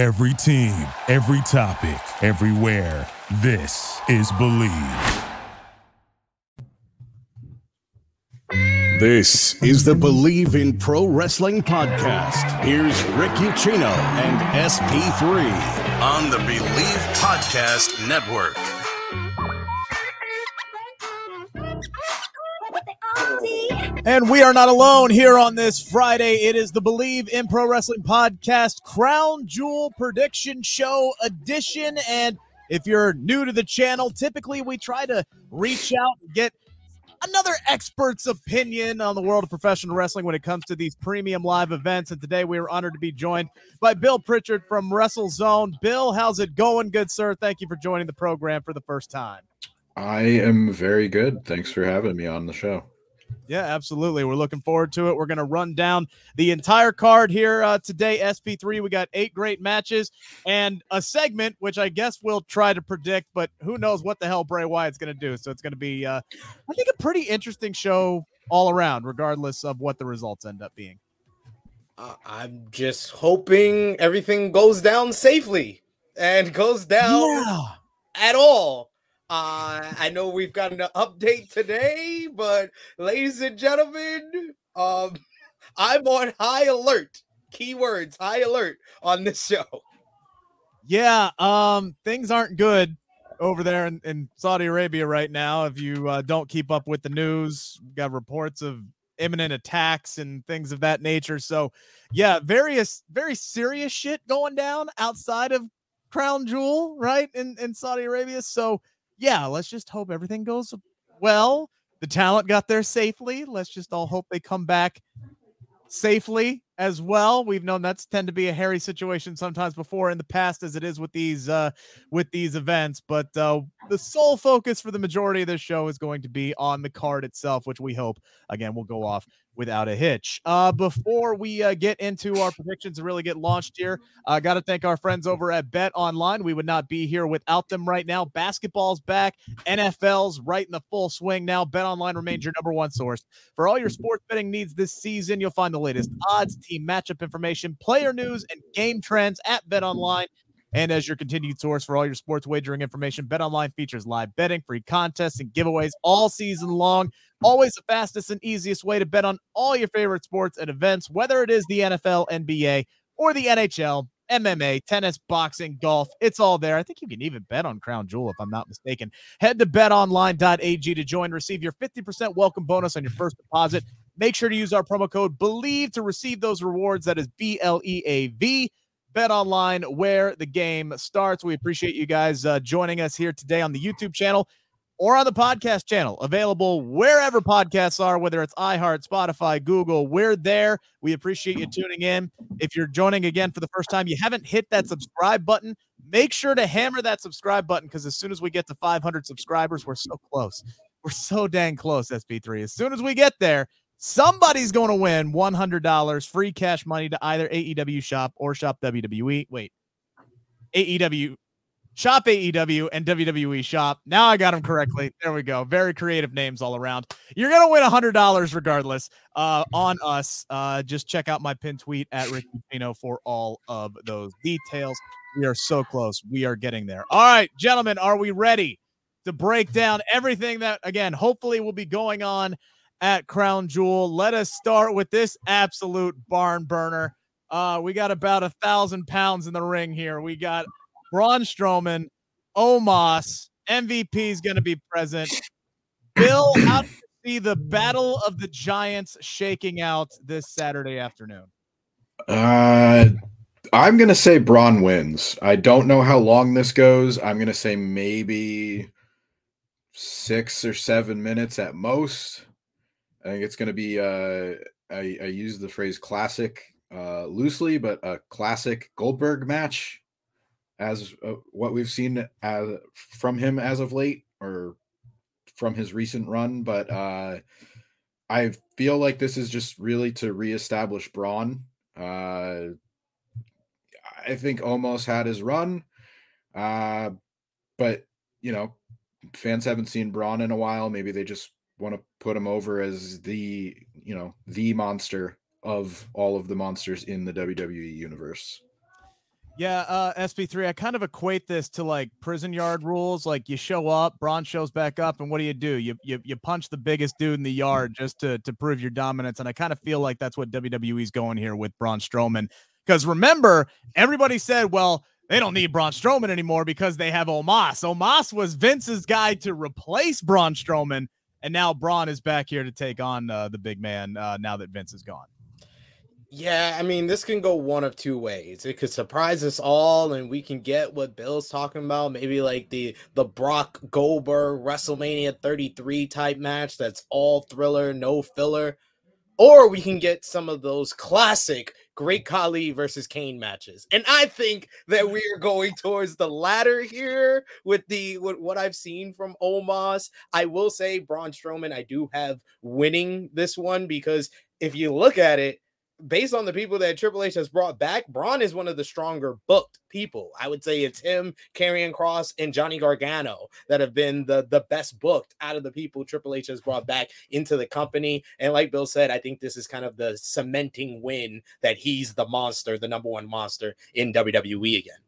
Every team, every topic, everywhere. This is Bleav. This is the Bleav in Pro Wrestling podcast. Here's Rick Ucchino and SP3 on the Bleav Podcast Network. And we are not alone here on this Friday. It is the Bleav in Pro Wrestling podcast Crown Jewel Prediction Show edition. And if you're new to the channel, typically we try to reach out and get another expert's opinion on the world of professional wrestling when it comes to these premium live events. And today we are honored to be joined by Bill Pritchard from WrestleZone. Bill, how's it going, good sir? Thank you for joining the program for the first time. I am very good. Thanks for having me on the show. Yeah, absolutely. We're looking forward to it. We're going to run down the entire card here uh, today. SP3, we got eight great matches and a segment, which I guess we'll try to predict, but who knows what the hell Bray Wyatt's going to do. So it's going to be, uh, I think, a pretty interesting show all around, regardless of what the results end up being. Uh, I'm just hoping everything goes down safely and goes down yeah. at all. Uh, I know we've got an update today, but ladies and gentlemen, um, I'm on high alert. Keywords high alert on this show. Yeah, um, things aren't good over there in, in Saudi Arabia right now. If you uh, don't keep up with the news, We've got reports of imminent attacks and things of that nature. So, yeah, various very serious shit going down outside of Crown Jewel, right in in Saudi Arabia. So yeah, let's just hope everything goes well. The talent got there safely. Let's just all hope they come back safely as well. We've known that's tend to be a hairy situation sometimes before in the past, as it is with these uh, with these events. But uh, the sole focus for the majority of this show is going to be on the card itself, which we hope again will go off without a hitch. Uh, before we uh, get into our predictions and really get launched here, I uh, got to thank our friends over at Bet Online. We would not be here without them right now. Basketball's back, NFL's right in the full swing now. Bet Online remains your number one source for all your sports betting needs this season. You'll find the latest odds, team matchup information, player news, and game trends at Bet Online. And as your continued source for all your sports wagering information, BetOnline features live betting, free contests, and giveaways all season long. Always the fastest and easiest way to bet on all your favorite sports and events, whether it is the NFL, NBA, or the NHL, MMA, tennis, boxing, golf. It's all there. I think you can even bet on Crown Jewel if I'm not mistaken. Head to betonline.ag to join. Receive your 50% welcome bonus on your first deposit. Make sure to use our promo code BLEAV to receive those rewards. That is B L E A V. Bet online where the game starts. We appreciate you guys uh, joining us here today on the YouTube channel or on the podcast channel, available wherever podcasts are, whether it's iHeart, Spotify, Google. We're there. We appreciate you tuning in. If you're joining again for the first time, you haven't hit that subscribe button, make sure to hammer that subscribe button because as soon as we get to 500 subscribers, we're so close. We're so dang close, SP3. As soon as we get there, somebody's going to win $100 free cash money to either AEW Shop or Shop WWE. Wait, AEW Shop AEW and WWE Shop. Now I got them correctly. There we go. Very creative names all around. You're gonna win a hundred dollars regardless. Uh, on us. Uh, just check out my pin tweet at Ricky Pino for all of those details. We are so close. We are getting there. All right, gentlemen, are we ready to break down everything that again hopefully will be going on at Crown Jewel? Let us start with this absolute barn burner. Uh, we got about a thousand pounds in the ring here. We got Braun Strowman, Omos, MVP is going to be present. Bill, how do you see the Battle of the Giants shaking out this Saturday afternoon? Uh, I'm going to say Braun wins. I don't know how long this goes. I'm going to say maybe six or seven minutes at most. I think it's going to be, uh, I, I use the phrase classic uh, loosely, but a classic Goldberg match as uh, what we've seen as from him as of late or from his recent run, but uh, I feel like this is just really to reestablish Braun. Uh, I think Omos had his run, uh, but you know, fans haven't seen Braun in a while. Maybe they just want to put him over as the you know the monster of all of the monsters in the WWE universe. Yeah, uh, SP3. I kind of equate this to like prison yard rules. Like you show up, Braun shows back up, and what do you do? You you you punch the biggest dude in the yard just to to prove your dominance. And I kind of feel like that's what WWE's going here with Braun Strowman. Because remember, everybody said, well, they don't need Braun Strowman anymore because they have Omos. Omos was Vince's guy to replace Braun Strowman, and now Braun is back here to take on uh, the big man uh, now that Vince is gone. Yeah, I mean, this can go one of two ways. It could surprise us all, and we can get what Bill's talking about. Maybe like the the Brock Goldberg WrestleMania 33 type match that's all thriller, no filler. Or we can get some of those classic Great Khali versus Kane matches. And I think that mm-hmm. we are going towards the latter here with the with what I've seen from Omos. I will say Braun Strowman, I do have winning this one because if you look at it, based on the people that Triple H has brought back, Braun is one of the stronger booked people. I would say it's him, Karrion Kross, and Johnny Gargano that have been the, the best booked out of the people Triple H has brought back into the company. And like Bill said, I think this is kind of the cementing win that he's the monster, the number one monster in WWE again.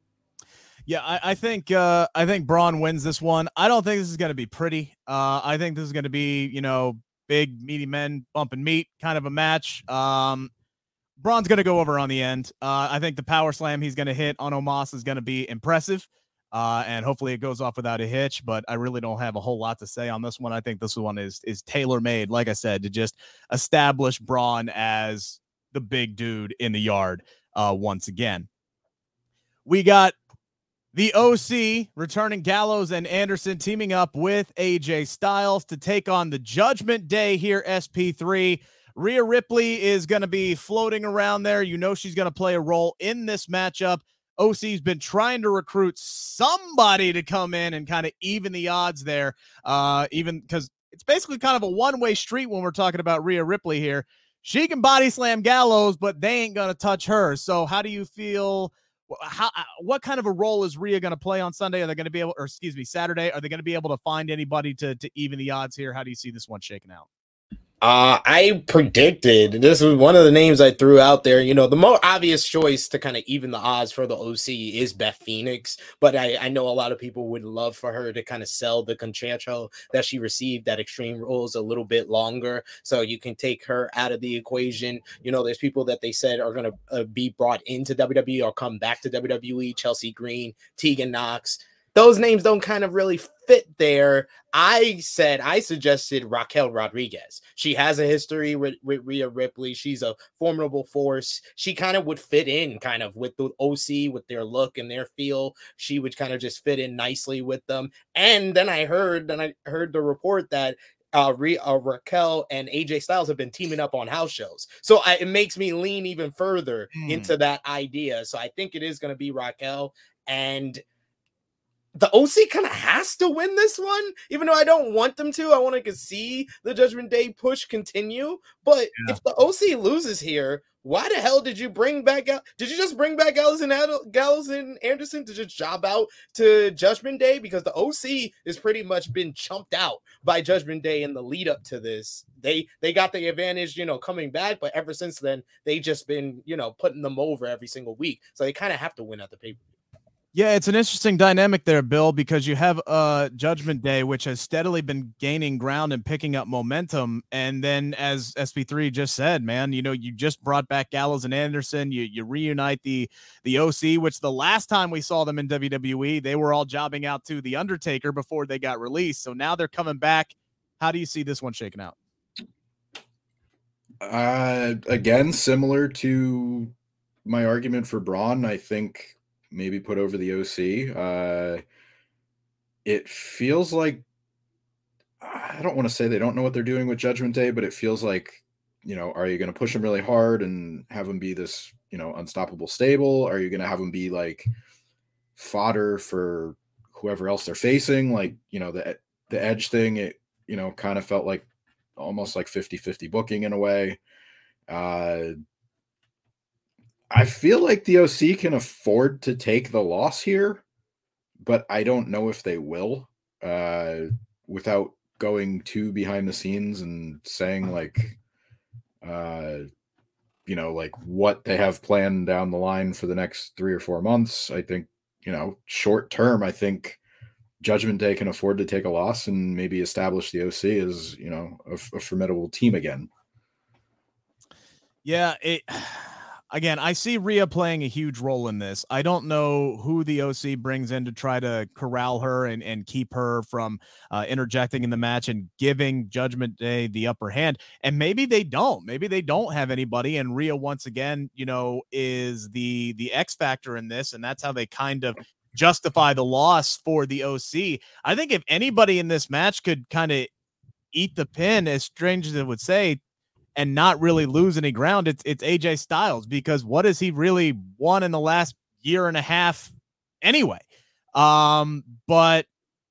Yeah, I, I think uh, I think Braun wins this one. I don't think this is going to be pretty. Uh, I think this is going to be, you know, big meaty men bumping meat kind of a match. Um, Braun's going to go over on the end. Uh, I think the power slam he's going to hit on Omos is going to be impressive. Uh, and hopefully it goes off without a hitch. But I really don't have a whole lot to say on this one. I think this one is is tailor made, like I said, to just establish Braun as the big dude in the yard uh, once again. We got the OC returning Gallows and Anderson teaming up with AJ Styles to take on the Judgment Day here, SP3. Rhea Ripley is going to be floating around there. You know she's going to play a role in this matchup. OC's been trying to recruit somebody to come in and kind of even the odds there, uh, even because it's basically kind of a one way street when we're talking about Rhea Ripley here. She can body slam Gallows, but they ain't going to touch her. So, how do you feel? How uh, what kind of a role is Rhea going to play on Sunday? Are they going to be able, or excuse me, Saturday? Are they going to be able to find anybody to to even the odds here? How do you see this one shaking out? Uh, I predicted this was one of the names I threw out there. You know, the more obvious choice to kind of even the odds for the OC is Beth Phoenix, but I, I know a lot of people would love for her to kind of sell the Con-Chair-To that she received at Extreme Rules a little bit longer, so you can take her out of the equation. You know, there's people that they said are going to uh, be brought into WWE or come back to WWE: Chelsea Green, Tegan Nox those names don't kind of really fit there. I said I suggested Raquel Rodriguez. She has a history with, with Rhea Ripley. She's a formidable force. She kind of would fit in kind of with the OC with their look and their feel. She would kind of just fit in nicely with them. And then I heard, then I heard the report that uh, Re- uh, Raquel and AJ Styles have been teaming up on house shows. So I, it makes me lean even further mm. into that idea. So I think it is going to be Raquel. And the OC kind of has to win this one, even though I don't want them to. I want to see the Judgment Day push continue. But yeah. if the OC loses here, why the hell did you bring back out? Did you just bring back Gallows and Gallows and Anderson to just job out to Judgment Day? Because the OC has pretty much been chumped out by Judgment Day in the lead up to this. They they got the advantage, you know, coming back, but ever since then, they just been, you know, putting them over every single week. So they kind of have to win at the paper. Yeah, it's an interesting dynamic there, Bill, because you have uh Judgment Day, which has steadily been gaining ground and picking up momentum. And then as SP3 just said, man, you know, you just brought back Gallows and Anderson, you you reunite the the OC, which the last time we saw them in WWE, they were all jobbing out to the Undertaker before they got released. So now they're coming back. How do you see this one shaking out? Uh again, similar to my argument for Braun, I think maybe put over the OC. Uh, it feels like I don't want to say they don't know what they're doing with Judgment Day, but it feels like you know, are you going to push them really hard and have them be this you know unstoppable stable? Are you going to have them be like fodder for whoever else they're facing? Like you know the the edge thing, it you know kind of felt like almost like 50-50 booking in a way. Uh, I feel like the OC can afford to take the loss here, but I don't know if they will. Uh, without going too behind the scenes and saying like, uh, you know, like what they have planned down the line for the next three or four months, I think, you know, short term, I think Judgment Day can afford to take a loss and maybe establish the OC as, you know, a, a formidable team again. Yeah, it again, I see Rhea playing a huge role in this. I don't know who the OC brings in to try to corral her and, and keep her from uh, interjecting in the match and giving Judgment Day the upper hand. And maybe they don't. Maybe they don't have anybody. And Rhea, once again, you know, is the the X factor in this, and that's how they kind of justify the loss for the OC. I think if anybody in this match could kind of eat the pin, as strange as it would say, and not really lose any ground, it's it's AJ Styles because what has he really won in the last year and a half anyway? Um, but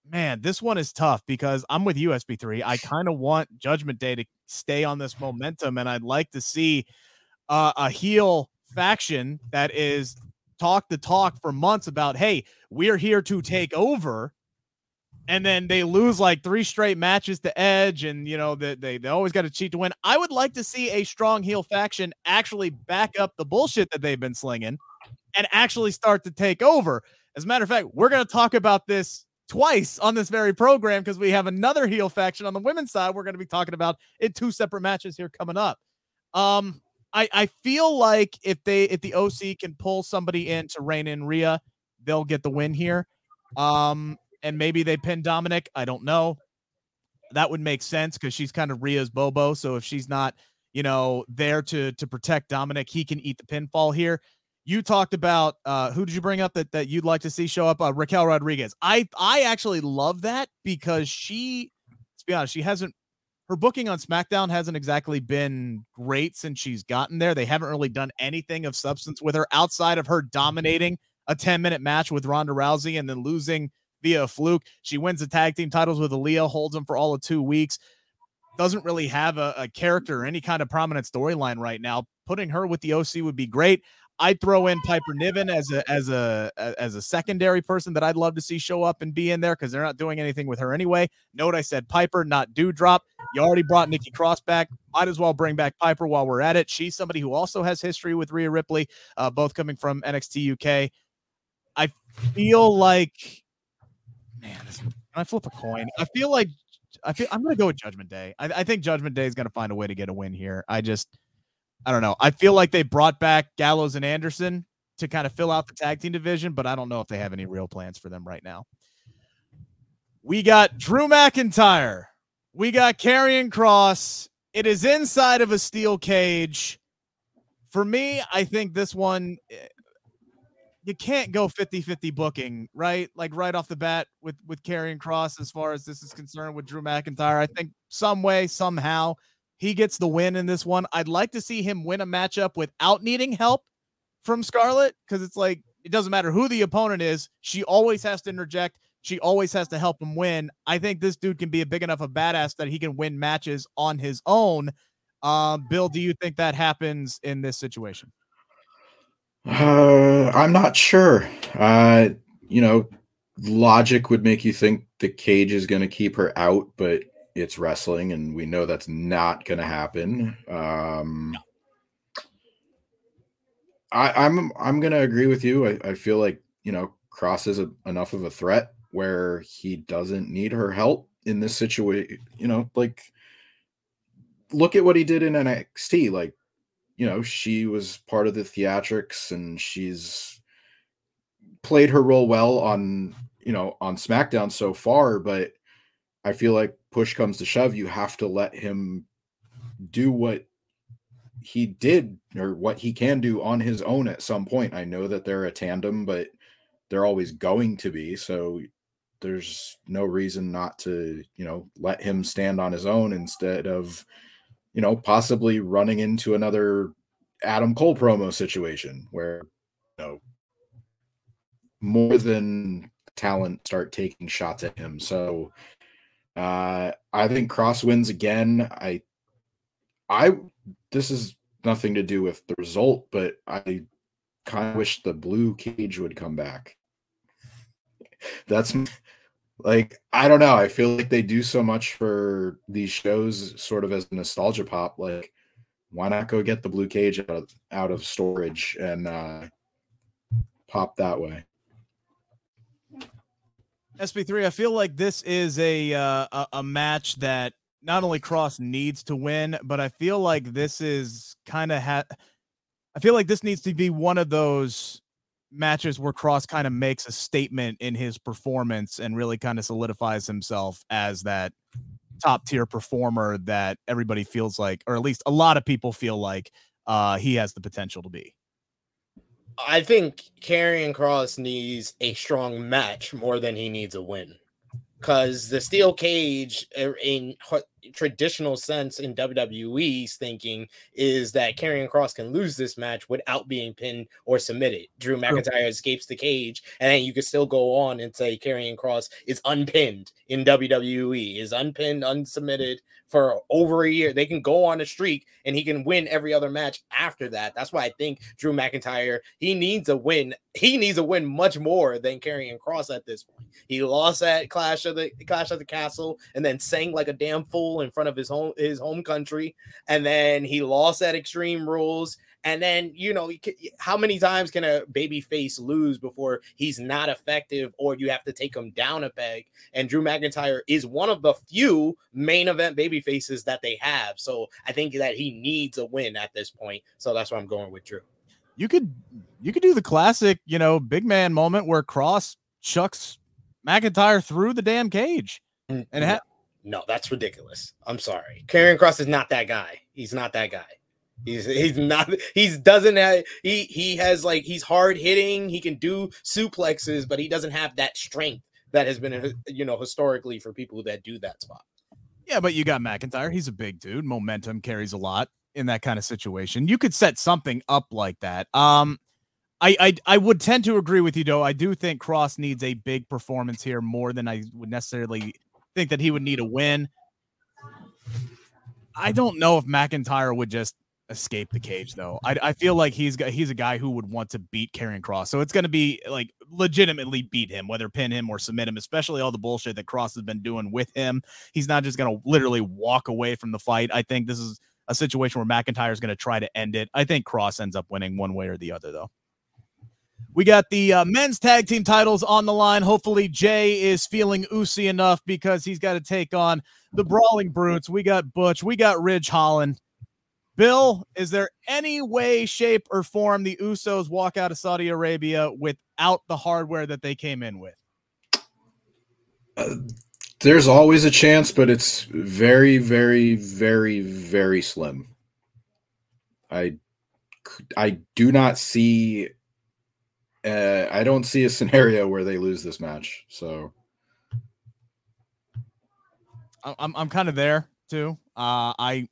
man, this one is tough because I'm with USB 3 I kind of want Judgment Day to stay on this momentum, and I'd like to see uh, a heel faction that is talk the talk for months about, hey, we're here to take over and then they lose like three straight matches to Edge, and you know that they, they always got to cheat to win. I would like to see a strong heel faction actually back up the bullshit that they've been slinging and actually start to take over. As a matter of fact, we're going to talk about this twice on this very program because we have another heel faction on the women's side. We're going to be talking about in two separate matches here coming up. Um, I I feel like if they if the OC can pull somebody in to rein in Rhea, they'll get the win here. Um, and maybe they pin Dominic. I don't know. That would make sense because she's kind of Rhea's Bobo. So if she's not, you know, there to to protect Dominic, he can eat the pinfall here. You talked about uh, who did you bring up that that you'd like to see show up? Uh, Raquel Rodriguez. I I actually love that because she, to be honest, she hasn't her booking on SmackDown hasn't exactly been great since she's gotten there. They haven't really done anything of substance with her outside of her dominating a 10 minute match with Ronda Rousey and then losing via a fluke. She wins the tag team titles with Aliyah, holds them for all of two weeks. Doesn't really have a, a character or any kind of prominent storyline right now. Putting her with the OC would be great. I'd throw in Piper Niven as a as a as a secondary person that I'd love to see show up and be in there because they're not doing anything with her anyway. Note I said Piper, not Doudrop. You already brought Nikki Cross back. Might as well bring back Piper while we're at it. She's somebody who also has history with Rhea Ripley, uh, both coming from NXT UK. I feel like man, this, I flip a coin. I feel like I feel I'm gonna go with Judgment Day. I, I think Judgment Day is gonna find a way to get a win here. I just I don't know. I feel like they brought back Gallows and Anderson to kind of fill out the tag team division, but I don't know if they have any real plans for them right now. We got Drew McIntyre. We got Karrion Kross. It is inside of a steel cage. For me, I think this one eh, you can't go 50-50 booking, right? Like right off the bat with with Karrion Kross as far as this is concerned with Drew McIntyre. I think some way, somehow, he gets the win in this one. I'd like to see him win a matchup without needing help from Scarlett because it's like it doesn't matter who the opponent is, she always has to interject. She always has to help him win. I think this dude can be a big enough a badass that he can win matches on his own. Um, Bill, do you think that happens in this situation? Uh, I'm not sure. Uh, you know, logic would make you think the cage is going to keep her out, but it's wrestling, and we know that's not going to happen. Um, I, I'm I'm going to agree with you. I, I feel like you know Kross is a, enough of a threat where he doesn't need her help in this situation. You know, like look at what he did in NXT. Like you know, she was part of the theatrics and she's played her role well on, you know, on SmackDown so far, but I feel like push comes to shove, you have to let him do what he did or what he can do on his own at some point. I know that they're a tandem, but they're always going to be. So there's no reason not to, you know, let him stand on his own instead of you know, possibly running into another Adam Cole promo situation where, you know, more than talent start taking shots at him. So uh I think Kross wins again. I I this is nothing to do with the result, but I kind of wish the blue cage would come back. That's like I don't know. I feel like they do so much for these shows, sort of as nostalgia pop. Like why not go get the blue cage out of, out of storage and uh, pop that way? SP3, I feel like this is a, uh, a a match that not only Kross needs to win, but I feel like this is kind of ha- I feel like this needs to be one of those matches where Kross kind of makes a statement in his performance and really kind of solidifies himself as that top tier performer that everybody feels like, or at least a lot of people feel like uh, he has the potential to be. I think Karrion Kross needs a strong match more than he needs a win. Because the steel cage, er, in traditional sense in WWE's thinking is that Karrion Kross can lose this match without being pinned or submitted. Drew McIntyre escapes the cage, and then you can still go on and say Karrion Kross is unpinned in WWE, is unpinned, unsubmitted for over a year. They can go on a streak and he can win every other match after that. That's why I think Drew McIntyre, he needs a win. He needs a win much more than Karrion Kross at this point. He lost at Clash of the Clash of the Castle and then sang like a damn fool in front of his home his home country, and then he lost at Extreme Rules. And then, you know, how many times can a baby face lose before he's not effective or you have to take him down a peg? And Drew McIntyre is one of the few main event baby faces that they have. So I think that he needs a win at this point. So that's why I'm going with Drew. You could you could do the classic, you know, big man moment where Kross chucks McIntyre through the damn cage. Mm, and ha- no, that's ridiculous. I'm sorry. Karrion Kross is not that guy. He's not that guy. He's he's not he's doesn't have he he has like he's hard hitting, he can do suplexes, but he doesn't have that strength that has been you know historically for people that do that spot. Yeah, but you got McIntyre. He's a big dude. Momentum carries a lot in that kind of situation. You could set something up like that. Um I, I I would tend to agree with you though. I do think Kross needs a big performance here more than I would necessarily think that he would need a win. I don't know if McIntyre would just escape the cage though. I, I feel like he's got he's a guy who would want to beat Karrion Kross. So it's going to be like legitimately beat him, whether pin him or submit him, especially all the bullshit that Kross has been doing with him. He's not just going to literally walk away from the fight. I think this is a situation where McIntyre is going to try to end it. I think Kross ends up winning one way or the other though. We got the uh, men's tag team titles on the line. Hopefully, Jey is feeling oozy enough because he's got to take on the Brawling Brutes. We got Butch. We got Ridge Holland. Bill, is there any way, shape, or form the Usos walk out of Saudi Arabia without the hardware that they came in with? Uh, there's always a chance, but it's very, very, very, very slim. I, I do not see uh, I don't see a scenario where they lose this match. So I'm I'm kind of there too. Uh, I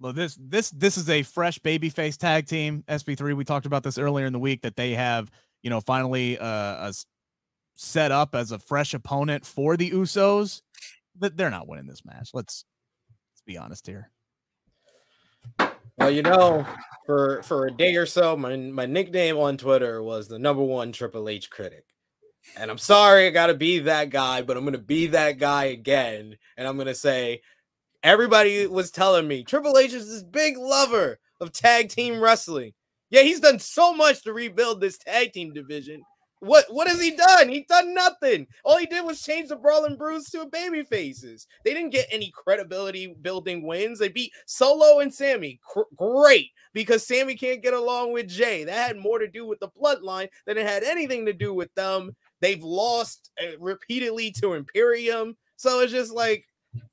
well this this this is a fresh babyface tag team SP3. We talked about this earlier in the week that they have you know finally uh, set up as a fresh opponent for the Usos. That they're not winning this match. Let's let's be honest here. Well, you know, for for a day or so, my my nickname on Twitter was the number one Triple H critic. And I'm sorry I gotta be that guy, but I'm gonna be that guy again. And I'm gonna say everybody was telling me Triple H is this big lover of tag team wrestling. Yeah, he's done so much to rebuild this tag team division. What what has he done? He done nothing. All he did was change the Brawling Brutes to a baby faces. They didn't get any credibility building wins. They beat Solo and Sami. C- great, because Sami can't get along with Jey. That had more to do with the bloodline than it had anything to do with them. They've lost uh, repeatedly to Imperium. So it's just like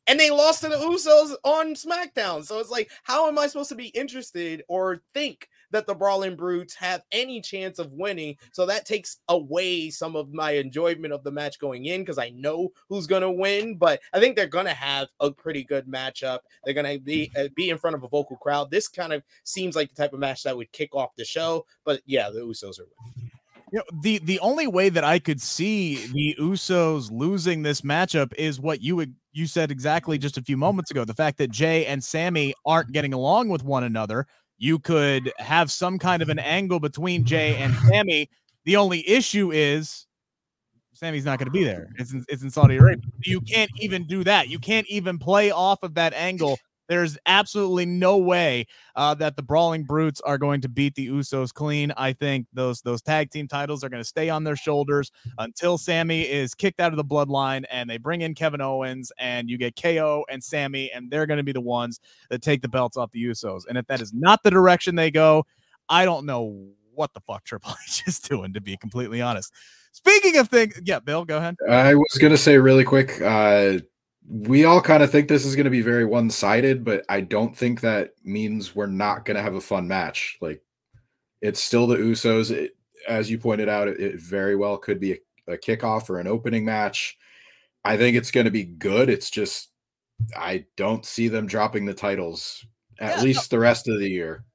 and they lost to the Usos on SmackDown. So it's like, how am I supposed to be interested or think that the Brawling Brutes have any chance of winning. So that takes away some of my enjoyment of the match going in because I know who's going to win. But I think they're going to have a pretty good matchup. They're going to be uh, be in front of a vocal crowd. This kind of seems like the type of match that would kick off the show. But yeah, the Usos are winning. You know, the the only way that I could see the Usos losing this matchup is what you would you said exactly just a few moments ago. The fact that Jey and Sami aren't getting along with one another you could have some kind of an angle between Jey and Sami. The only issue is Sami's not going to be there. It's in, it's in Saudi Arabia. You can't even do that. You can't even play off of that angle There's absolutely no way uh, that the Brawling Brutes are going to beat the Usos clean. I think those those tag team titles are going to stay on their shoulders until Sami is kicked out of the bloodline and they bring in Kevin Owens and you get KO and Sami and they're going to be the ones that take the belts off the Usos. And if that is not the direction they go, I don't know what the fuck Triple H is doing to be completely honest. Speaking of things, yeah, Bill, go ahead. I was gonna say really quick. Uh, we all kind of think this is going to be very one-sided, but I don't think that means we're not going to have a fun match. Like it's still the Usos. It, as you pointed out, it, it very well could be a, a, kickoff or an opening match. I think it's going to be good. It's just I don't see them dropping the titles at yeah, least no. the rest of the year.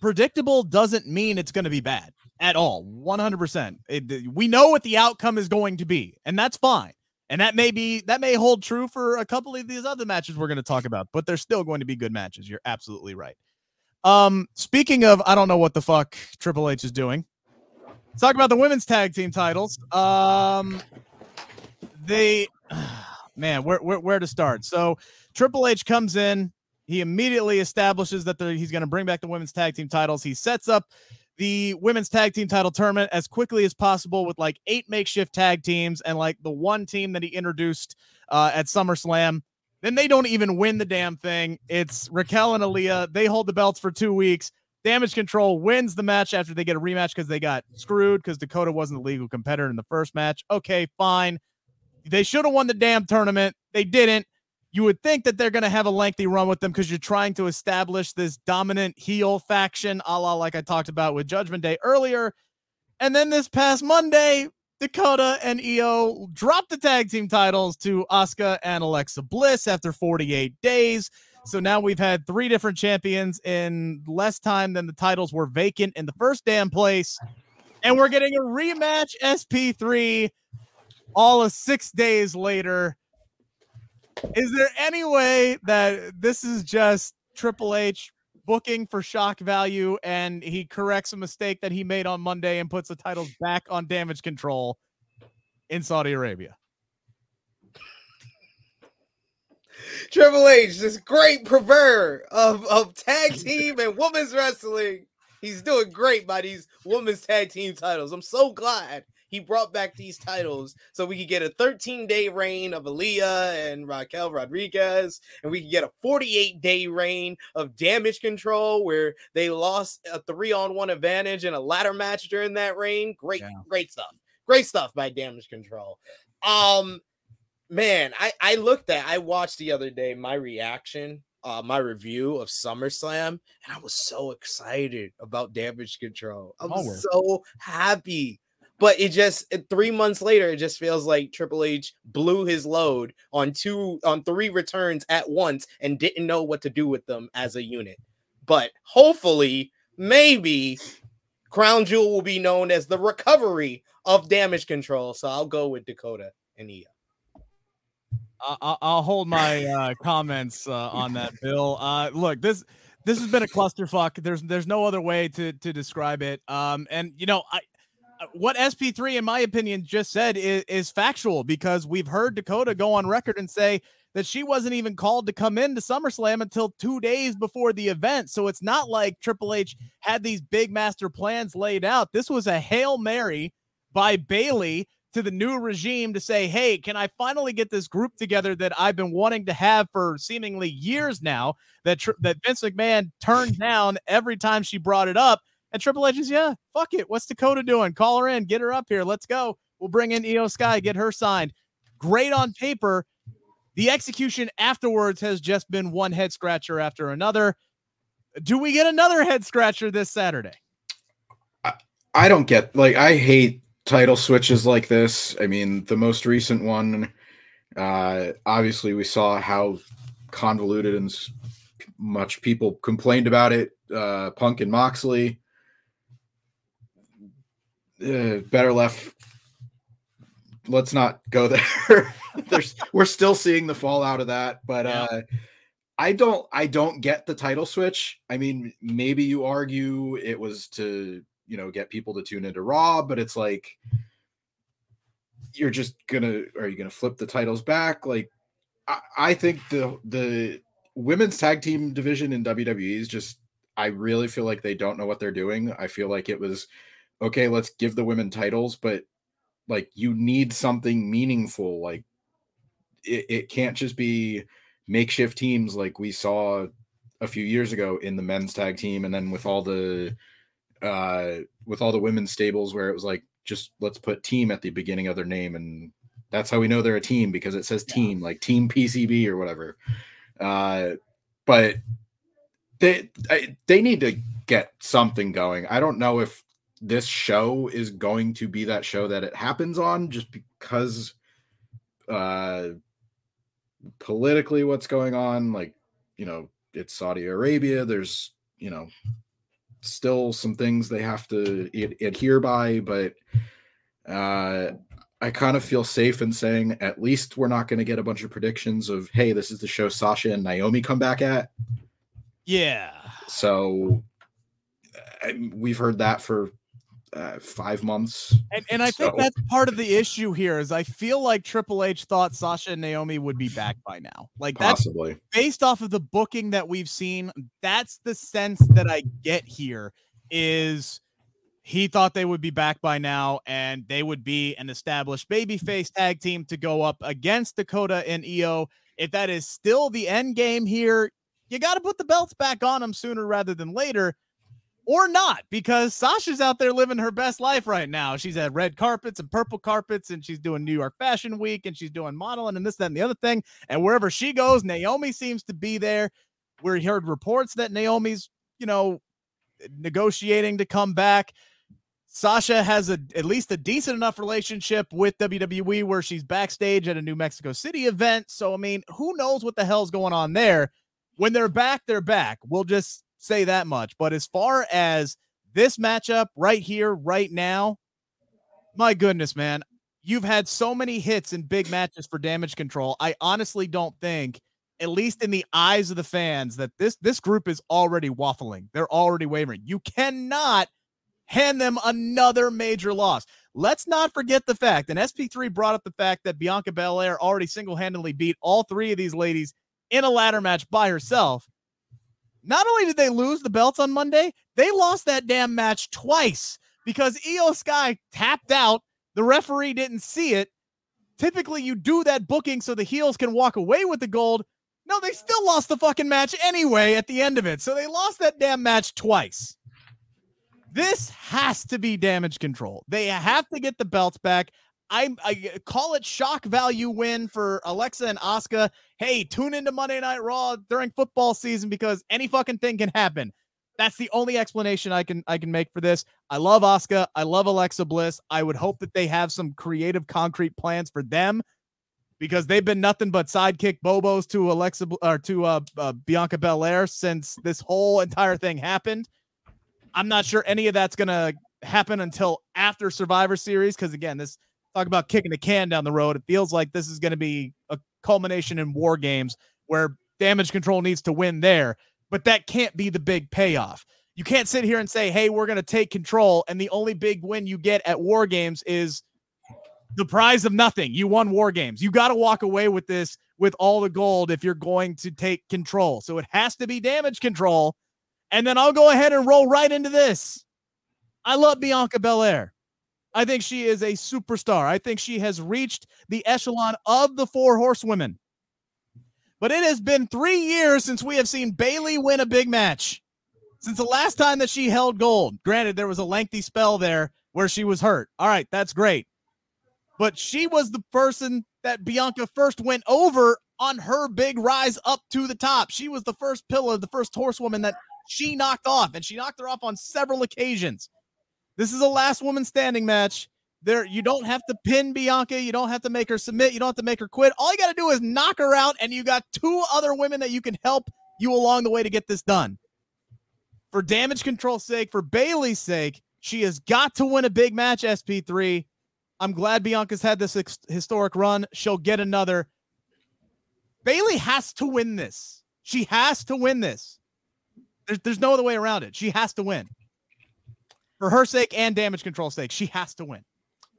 Predictable doesn't mean it's going to be bad at all. 100%. It, we know what the outcome is going to be, and that's fine. And that may be that may hold true for a couple of these other matches we're going to talk about, but they're still going to be good matches. You're absolutely right. Um, speaking of, I don't know what the fuck Triple H is doing. Let's talk about the women's tag team titles. Um, they, man, where where, where to start? So Triple H comes in. He immediately establishes that the, he's going to bring back the women's tag team titles. He sets up the women's tag team title tournament as quickly as possible with like eight makeshift tag teams and like the one team that he introduced uh, at SummerSlam. Then they don't even win the damn thing. It's Raquel and Aliyah. They hold the belts for two weeks. Damage CTRL wins the match after they get a rematch because they got screwed because Dakota wasn't the legal competitor in the first match. Okay, fine. They should have won the damn tournament. They didn't you would think that they're going to have a lengthy run with them because you're trying to establish this dominant heel faction, a la like I talked about with Judgment Day earlier. And then this past Monday, Dakota and Io dropped the tag team titles to Asuka and Alexa Bliss after 48 days. So now we've had three different champions in less time than the titles were vacant in the first damn place. And we're getting a rematch SP3 all of six days later. Is there any way that this is just Triple H booking for shock value and he corrects a mistake that he made on Monday and puts the titles back on Damage CTRL in Saudi Arabia? Triple H, this great pervert of, of tag team and women's wrestling. He's doing great by these women's tag team titles. I'm so glad he brought back these titles so we could get a 13 day reign of Aliyah and Raquel Rodriguez, and we could get a 48 day reign of Damage CTRL where they lost a three on one advantage in a ladder match during that reign. Great, yeah. great stuff. Great stuff by Damage CTRL. Um, man, I I looked at, I watched the other day my reaction uh, my review of SummerSlam, and I was so excited about Damage CTRL. I was so happy but it just three months later, it just feels like Triple H blew his load on two on three returns at once and didn't know what to do with them as a unit. But hopefully, maybe Crown Jewel will be known as the recovery of Damage CTRL. So I'll go with Dakota and Io. I'll hold my uh, comments uh, on that, Bill. Uh, look, this this has been a clusterfuck. There's there's no other way to to describe it. Um, and you know, I what SP3, in my opinion, just said is, is factual because we've heard Dakota go on record and say that she wasn't even called to come into SummerSlam until two days before the event. So it's not like Triple H had these big master plans laid out. This was a Hail Mary by Bayley to the new regime to say, hey, can I finally get this group together that I've been wanting to have for seemingly years now that, that Vince McMahon turned down every time she brought it up? And Triple is, yeah, fuck it. What's Dakota doing? Call her in, get her up here. Let's go. We'll bring in Io Sky, get her signed. Great on paper. The execution afterwards has just been one head scratcher after another. Do we get another head scratcher this Saturday? I, I don't get like I hate title switches like this. I mean, the most recent one, uh, obviously, we saw how convoluted and much people complained about it. Uh, Punk and Moxley uh, better left. Let's not go there. There's we're still seeing the fallout of that, but yeah. uh, I don't I don't get the title switch. I mean, maybe you argue it was to you know get people to tune into Raw, but it's like you're just gonna are you gonna flip the titles back? Like I, I think the the women's tag team division in WWE is just I really feel like they don't know what they're doing. I feel like it was okay, let's give the women titles, but like you need something meaningful. Like it, it can't just be makeshift teams like we saw a few years ago in the men's tag team and then with all the uh with all the women's stables where it was like just let's put team at the beginning of their name and that's how we know they're a team because it says team like team PCB or whatever. Uh but they they need to get something going. I don't know if this show is going to be that show that it happens on just because uh politically what's going on like you know it's Saudi Arabia there's you know still some things they have to ad- adhere by but uh I kind of feel safe in saying at least we're not going to get a bunch of predictions of hey this is the show Sasha and Naomi come back at. Yeah. So we've heard that for uh, five months. And, and I so. think that's part of the issue here is I feel like Triple H thought Sasha and Naomi would be back by now. Like that's Possibly. based off of the booking that we've seen. That's the sense that I get here is he thought they would be back by now and they would be an established babyface tag team to go up against Dakota and Io. If that is still the end game here, you got to put the belts back on them sooner rather than later or not because Sasha's out there living her best life right now. She's at red carpets and purple carpets, and she's doing New York Fashion Week and she's doing modeling and this, that, and the other thing. And wherever she goes, Naomi seems to be there. We heard reports that Naomi's, you know, negotiating to come back. Sasha has a at least a decent enough relationship with WWE where she's backstage at a New Mexico City event. So I mean, who knows what the hell's going on there? When they're back, they're back. We'll just say that much. But as far as this matchup right here, right now, my goodness, man, you've had so many hits in big matches for Damage CTRL. I honestly don't think, at least in the eyes of the fans, that this this group is already waffling. They're already wavering. You cannot hand them another major loss. Let's not forget the fact, and SP3 brought up the fact that Bianca Belair already single handedly beat all three of these ladies in a ladder match by herself. Not only did they lose the belts on Monday, they lost that damn match twice because Io Sky tapped out. The referee didn't see it. Typically, you do that booking so the heels can walk away with the gold. No, they still lost the fucking match anyway at the end of it. So they lost that damn match twice. This has to be Damage CTRL. They have to get the belts back. I, I call it shock value win for Alexa and Asuka. Hey, tune into Monday Night Raw during football season because any fucking thing can happen. That's the only explanation I can I can make for this. I love Asuka. I love Alexa Bliss. I would hope that they have some creative, concrete plans for them because they've been nothing but sidekick bobos to Alexa or to uh, uh, Bianca Belair since this whole entire thing happened. I'm not sure any of that's gonna happen until after Survivor Series because again, this talk about kicking the can down the road. It feels like this is going to be a culmination in war games where Damage CTRL needs to win there, but that can't be the big payoff. You can't sit here and say, "Hey, we're going to take control," and the only big win you get at war games is the prize of nothing. You won war games. You got to walk away with this with all the gold if you're going to take control. So it has to be Damage CTRL. And then I'll go ahead and roll right into this. I love Bianca Belair. I think she is a superstar. I think she has reached the echelon of the four horsewomen. But it has been three years since we have seen Bayley win a big match. Since the last time that she held gold. Granted, there was a lengthy spell there where she was hurt. All right, that's great. But she was the person that Bianca first went over on her big rise up to the top. She was the first pillar, the first horsewoman that she knocked off, and she knocked her off on several occasions. This is a last woman standing match. There, you don't have to pin Bianca. You don't have to make her submit. You don't have to make her quit. All you got to do is knock her out, and you got two other women that you can help you along the way to get this done. For Damage CTRL's sake, for Bayley's sake, she has got to win a big match, SP3. I'm glad Bianca's had this ex- historic run. She'll get another. Bayley has to win this. She has to win this. There's, there's no other way around it. She has to win for her sake and Damage CTRL sake, she has to win.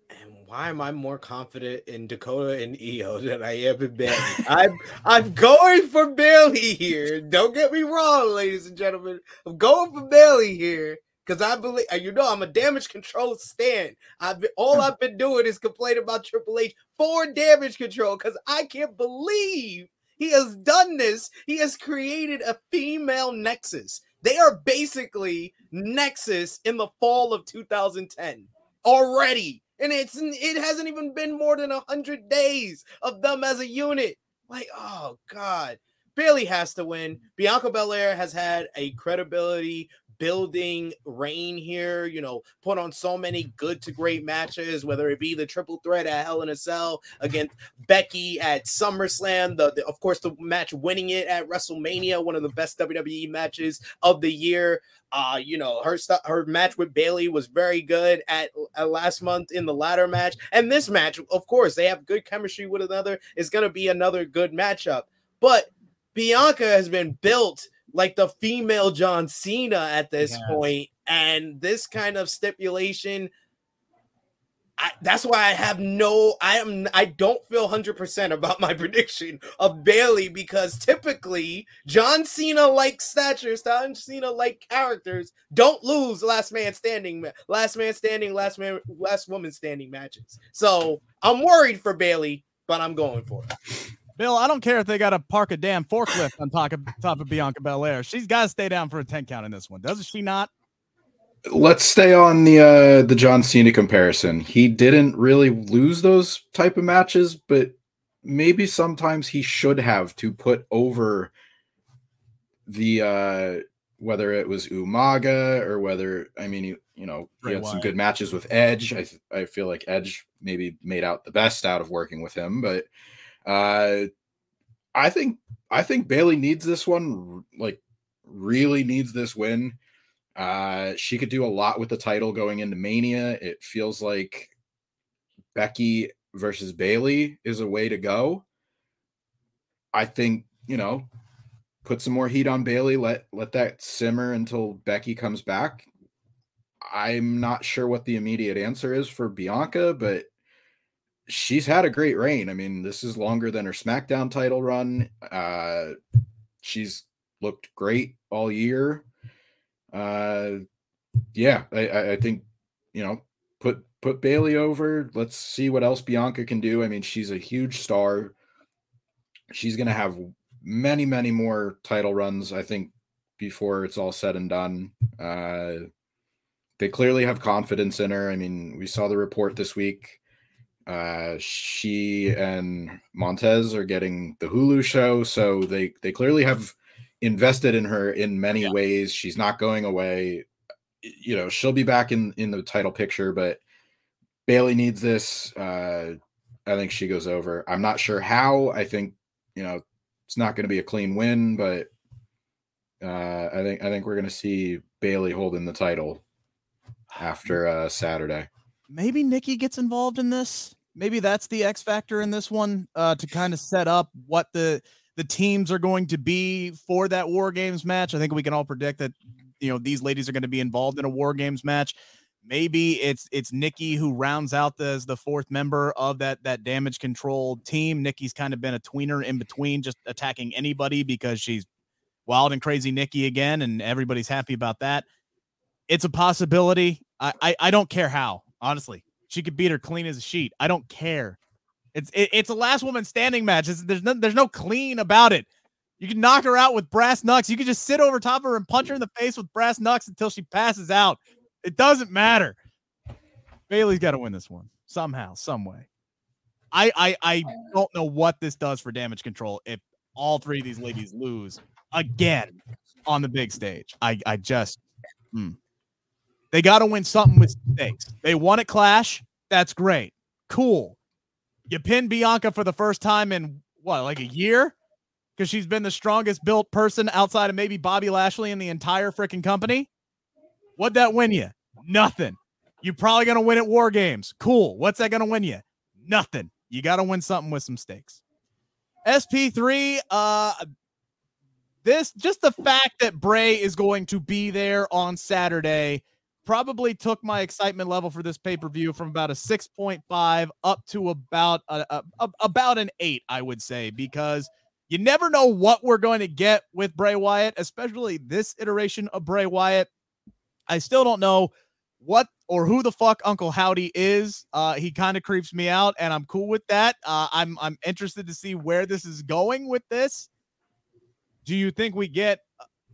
And why am I more confident in Dakota and Io than I ever been? I'm I'm going for Bayley here. Don't get me wrong, ladies and gentlemen. I'm going for Bayley here because I believe you know I'm a Damage CTRL stand. I've been, all I've been doing is complaining about Triple H for Damage CTRL because I can't believe he has done this. He has created a female Nexus. They are basically Nexus in the fall of 2010 already. And it's it hasn't even been more than a hundred days of them as a unit. Like, oh God. Bayley has to win. Bianca Belair has had a credibility building reign here, you know, put on so many good to great matches, whether it be the triple threat at Hell in a Cell against Becky at SummerSlam, the, the of course the match winning it at WrestleMania, one of the best WWE matches of the year. Uh, you know, her her match with Bayley was very good at, at last month in the ladder match, and this match, of course, they have good chemistry with another. Going to be another good matchup, but Bianca has been built like the female John Cena at this yes. point, and this kind of stipulation. I, that's why I have no, I am, I don't feel hundred percent about my prediction of Bayley because typically John Cena like stature, John Cena like characters don't lose last man standing, last man standing, last man, last woman standing matches. So I'm worried for Bayley, but I'm going for it. Bill, I don't care if they got to park a damn forklift on top of top of Bianca Belair. She's got to stay down for a 10 count in this one, doesn't she not? Let's stay on the uh the John Cena comparison. He didn't really lose those type of matches, but maybe sometimes he should have to put over the uh whether it was Umaga or whether I mean you, you know he had some good matches with Edge. I I feel like Edge maybe made out the best out of working with him, but uh, I think I think Bayley needs this one. Like, really needs this win. Uh, she could do a lot with the title going into Mania. It feels like Becky versus Bayley is a way to go. I think you know, put some more heat on Bayley. Let let that simmer until Becky comes back. I'm not sure what the immediate answer is for Bianca, but she's had a great reign. I mean, this is longer than her SmackDown title run. Uh, she's looked great all year. Uh, yeah, I, I think you know put put Bayley over. Let's see what else Bianca can do. I mean, she's a huge star. She's gonna have many, many more title runs. I think before it's all said and done. Uh, they clearly have confidence in her. I mean, we saw the report this week uh, she and Montez are getting the Hulu show, so they they clearly have invested in her in many yeah. ways. She's not going away. You know, she'll be back in in the title picture, but Bayley needs this. Uh, I think she goes over. I'm not sure how. I think you know it's not going to be a clean win, but uh, I think I think we're going to see Bayley holding the title after uh, Saturday. Maybe Nikki gets involved in this maybe that's the X factor in this one uh, to kind of set up what the the teams are going to be for that War Games match. I think we can all predict that you know these ladies are going to be involved in a War Games match. Maybe it's it's Nikki who rounds out the, as the fourth member of that that Damage CTRL team. Nikki's kind of been a tweener in between, just attacking anybody because she's wild and crazy Nikki again, and everybody's happy about that. It's a possibility. I, I, I don't care how, honestly. She could beat her clean as a sheet. I don't care. It's it, it's a last woman standing match. It's, there's no there's no clean about it. You can knock her out with brass knucks. You can just sit over top of her and punch her in the face with brass knucks until she passes out. It doesn't matter. Bayley's got to win this one somehow, some way. I, I I don't know what this does for Damage CTRL if all three of these ladies lose again on the big stage. I I just hmm. They got to win something with stakes. They won at Clash. That's great. Cool. You pin Bianca for the first time in what, like a year? Because she's been the strongest built person outside of maybe Bobby Lashley in the entire freaking company. What'd that win you? Nothing. You're probably going to win at War Games. Cool. What's that going to win you? Nothing. You got to win something with some stakes. SP3, uh, this just the fact that Bray is going to be there on Saturday probably took my excitement level for this pay per view from about a 6.5 up to about a, a, a, about an eight, I would say, because you never know what we're going to get with Bray Wyatt, especially this iteration of Bray Wyatt. I still don't know what or who the fuck Uncle Howdy is. Uh, he kind of creeps me out, and I'm cool with that. Uh, I'm I'm interested to see where this is going with this. Do you think we get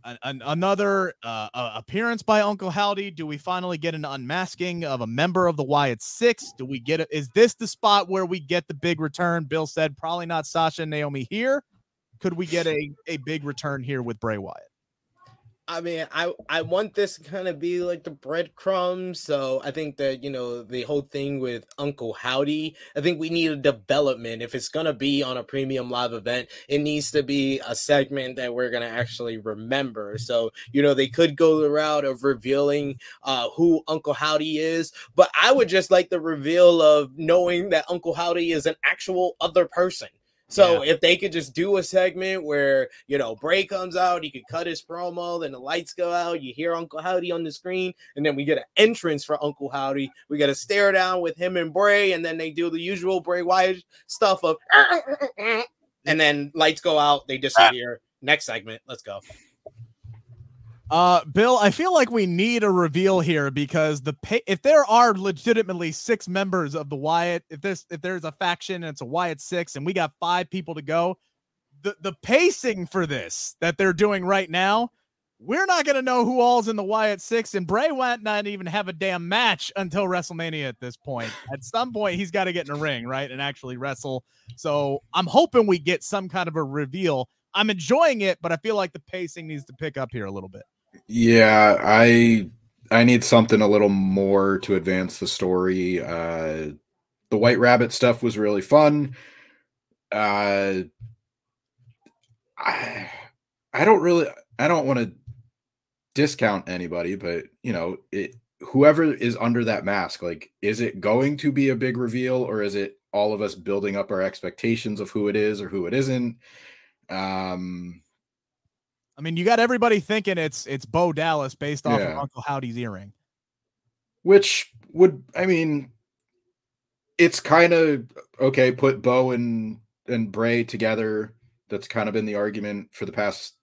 an, an, another uh, appearance by Uncle Howdy? Do we finally get an unmasking of a member of the Wyatt Six? Do we get it? Is this the spot where we get the big return? Bill said probably not Sasha and Naomi here. Could we get a, a big return here with Bray Wyatt? I mean, I I want this to kind of be like the breadcrumbs. So I think that you know the whole thing with Uncle Howdy. I think we need a development. If it's gonna be on a premium live event, it needs to be a segment that we're gonna actually remember. So you know they could go the route of revealing uh, who Uncle Howdy is, but I would just like the reveal of knowing that Uncle Howdy is an actual other person. So yeah. if they could just do a segment where you know Bray comes out, he could cut his promo, then the lights go out, you hear Uncle Howdy on the screen, and then we get an entrance for Uncle Howdy. We get a stare down with him and Bray, and then they do the usual Bray Wyatt stuff of, ah, ah, ah, and then lights go out, they disappear. Next segment, let's go. Uh, Bill, I feel like we need a reveal here because the pay, if there are legitimately six members of the Wyatt, if there's if there's a faction and it's a Wyatt six, and we got five people to go, the the pacing for this that they're doing right now, we're not gonna know who all's in the Wyatt six, and Bray might not even have a damn match until WrestleMania at this point. At some point, he's got to get in a ring, right, and actually wrestle. So I'm hoping we get some kind of a reveal. I'm enjoying it, but I feel like the pacing needs to pick up here a little bit. Yeah, I I need something a little more to advance the story. Uh the White Rabbit stuff was really fun. Uh I I don't really I don't want to discount anybody, but you know, it whoever is under that mask, like is it going to be a big reveal or is it all of us building up our expectations of who it is or who it isn't? Um I mean, you got everybody thinking it's it's Bo Dallas based off yeah. of Uncle Howdy's earring. Which would I mean it's kind of okay, put Bo and and Bray together. That's kind of been the argument for the past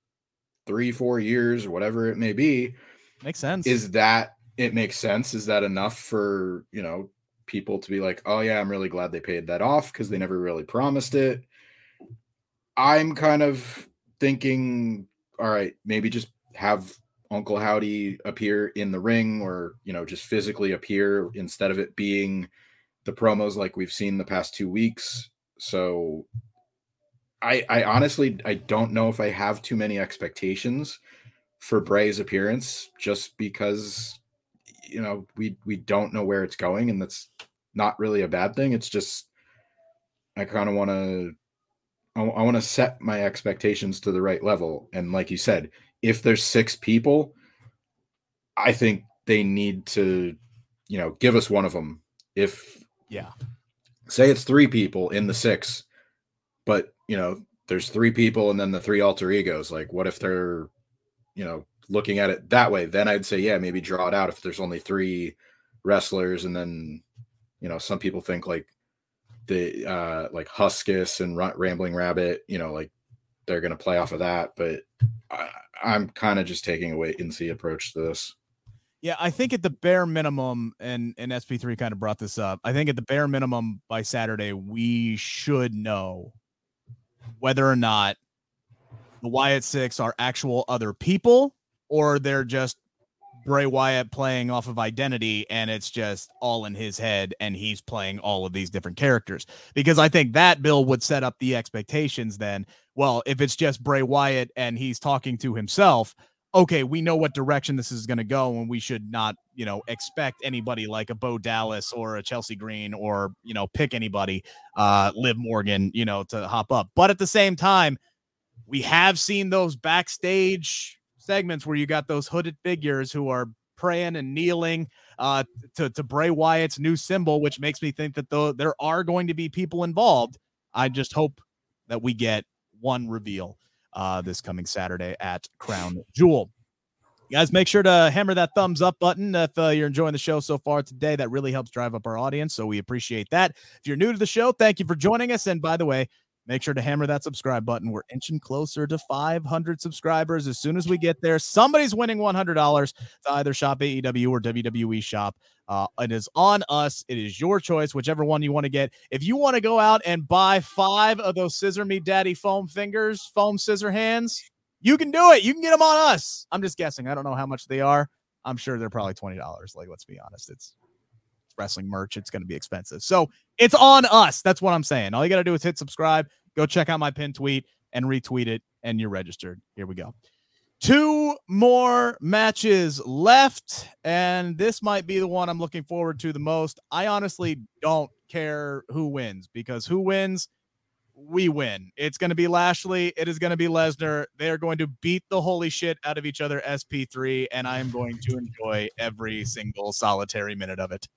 three, four years or whatever it may be. Makes sense. Is that it makes sense? Is that enough for you know people to be like, oh yeah, I'm really glad they paid that off because they never really promised it. I'm kind of thinking all right, maybe just have Uncle Howdy appear in the ring or, you know, just physically appear instead of it being the promos like we've seen the past two weeks. So I I honestly I don't know if I have too many expectations for Bray's appearance just because you know we we don't know where it's going and that's not really a bad thing. It's just I kind of want to I, I want to set my expectations to the right level. And like you said, if there's six people, I think they need to, you know, give us one of them. If yeah, say it's three people in the six, but you know, there's three people and then the three alter egos. Like, what if they're, you know, looking at it that way? Then I'd say, yeah, maybe draw it out if there's only three wrestlers, and then, you know, some people think like the uh like Huskus and Rambling Rabbit, you know, like they're going to play off of that. But I, I'm kind of just taking a wait and see approach to this. Yeah, I think at the bare minimum, and and SP3 kind of brought this up. I think at the bare minimum by Saturday, we should know whether or not the Wyatt Six are actual other people or they're just Bray Wyatt playing off of identity and it's just all in his head and he's playing all of these different characters. Because I think that Bill would set up the expectations then. Well, if it's just Bray Wyatt and he's talking to himself, okay, we know what direction this is going to go and we should not, you know, expect anybody like a Bo Dallas or a Chelsea Green or, you know, pick anybody, uh, Liv Morgan, you know, to hop up. But at the same time, we have seen those backstage segments where you got those hooded figures who are praying and kneeling uh, to, to Bray Wyatt's new symbol, which makes me think that though there are going to be people involved. I just hope that we get one reveal uh, this coming Saturday at Crown Jewel. guys, make sure to hammer that thumbs up button if uh, you're enjoying the show so far today. That really helps drive up our audience. So we appreciate that. If you're new to the show, thank you for joining us. And by the way, make sure to hammer that subscribe button. We're inching closer to 500 subscribers. As soon as we get there, somebody's winning $100 to either shop AEW or WWE shop. Uh, it is on us. It is your choice, whichever one you want to get. If you want to go out and buy five of those Scissor Me Daddy foam fingers, foam scissor hands, you can do it. You can get them on us. I'm just guessing. I don't know how much they are. I'm sure they're probably $20. Like, let's be honest. It's wrestling merch. It's going to be expensive. So it's on us. That's what I'm saying. All you got to do is hit subscribe, go check out my pin tweet and retweet it, and you're registered. Here we go. Two more matches left, and this might be the one I'm looking forward to the most. I honestly don't care who wins because who wins, we win. It's going to be Lashley. It is going to be Lesnar. They are going to beat the holy shit out of each other, SP3, and I am going to enjoy every single solitary minute of it.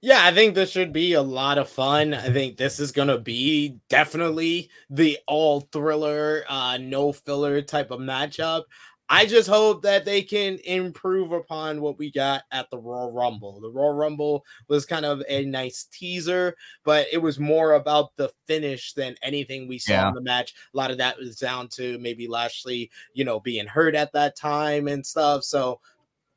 Yeah, I think this should be a lot of fun. I think this is going to be definitely the all thriller, uh, no filler type of matchup. I just hope that they can improve upon what we got at the Royal Rumble. The Royal Rumble was kind of a nice teaser, but it was more about the finish than anything we saw yeah. in the match. A lot of that was down to maybe Lashley, you know, being hurt at that time and stuff. So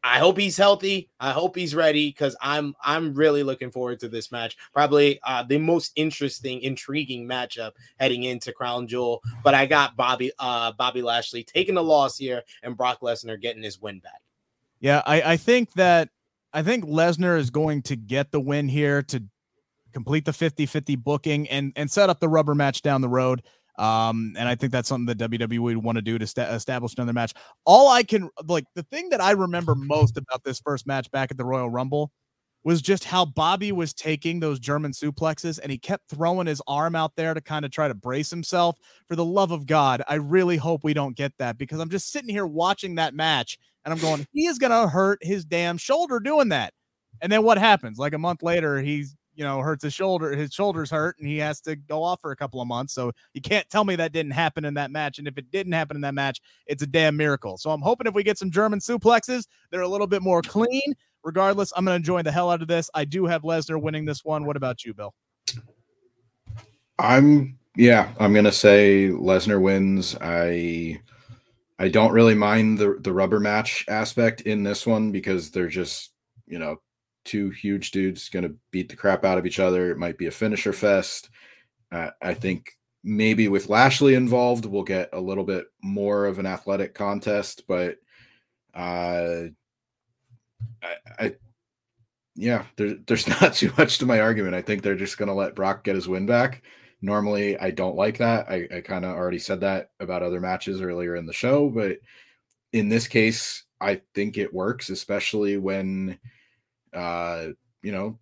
I hope he's healthy. I hope he's ready because I'm I'm really looking forward to this match. Probably uh, the most interesting, intriguing matchup heading into Crown Jewel. But I got Bobby uh, Bobby Lashley taking the loss here and Brock Lesnar getting his win back. Yeah, I, I think that I think Lesnar is going to get the win here to complete the 50-50 booking and and set up the rubber match down the road. Um, and I think that's something that WWE would want to do to st- establish another match. All I can like the thing that I remember most about this first match back at the Royal Rumble was just how Bobby was taking those German suplexes and he kept throwing his arm out there to kind of try to brace himself. For the love of God, I really hope we don't get that because I'm just sitting here watching that match and I'm going, he is going to hurt his damn shoulder doing that. And then what happens? Like a month later, he's you know, hurts his shoulder, his shoulders hurt, and he has to go off for a couple of months. So you can't tell me that didn't happen in that match. And if it didn't happen in that match, it's a damn miracle. So I'm hoping if we get some German suplexes, they're a little bit more clean. Regardless, I'm going to enjoy the hell out of this. I do have Lesnar winning this one. What about you, Bill? I'm yeah, I'm gonna say Lesnar wins. I I don't really mind the the rubber match aspect in this one because they're just you know two huge dudes going to beat the crap out of each other. It might be a finisher fest. Uh, I think maybe with Lashley involved, we'll get a little bit more of an athletic contest, but uh, I, I yeah, there, there's not too much to my argument. I think they're just going to let Brock get his win back. Normally, I don't like that. I, I kind of already said that about other matches earlier in the show, but in this case, I think it works, especially when uh, you know,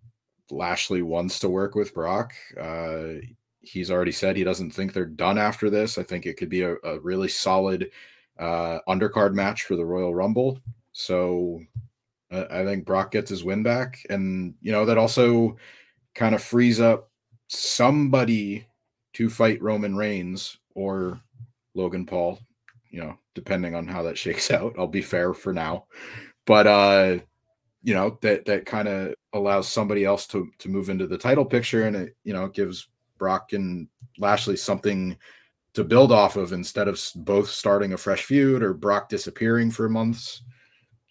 Lashley wants to work with Brock. Uh, he's already said he doesn't think they're done after this. I think it could be a, a really solid uh, undercard match for the Royal Rumble. So uh, I think Brock gets his win back, and you know that also kind of frees up somebody to fight Roman Reigns or Logan Paul. You know, depending on how that shakes out. I'll be fair for now, but uh you know that that kind of allows somebody else to to move into the title picture and it you know gives Brock and Lashley something to build off of instead of both starting a fresh feud or Brock disappearing for months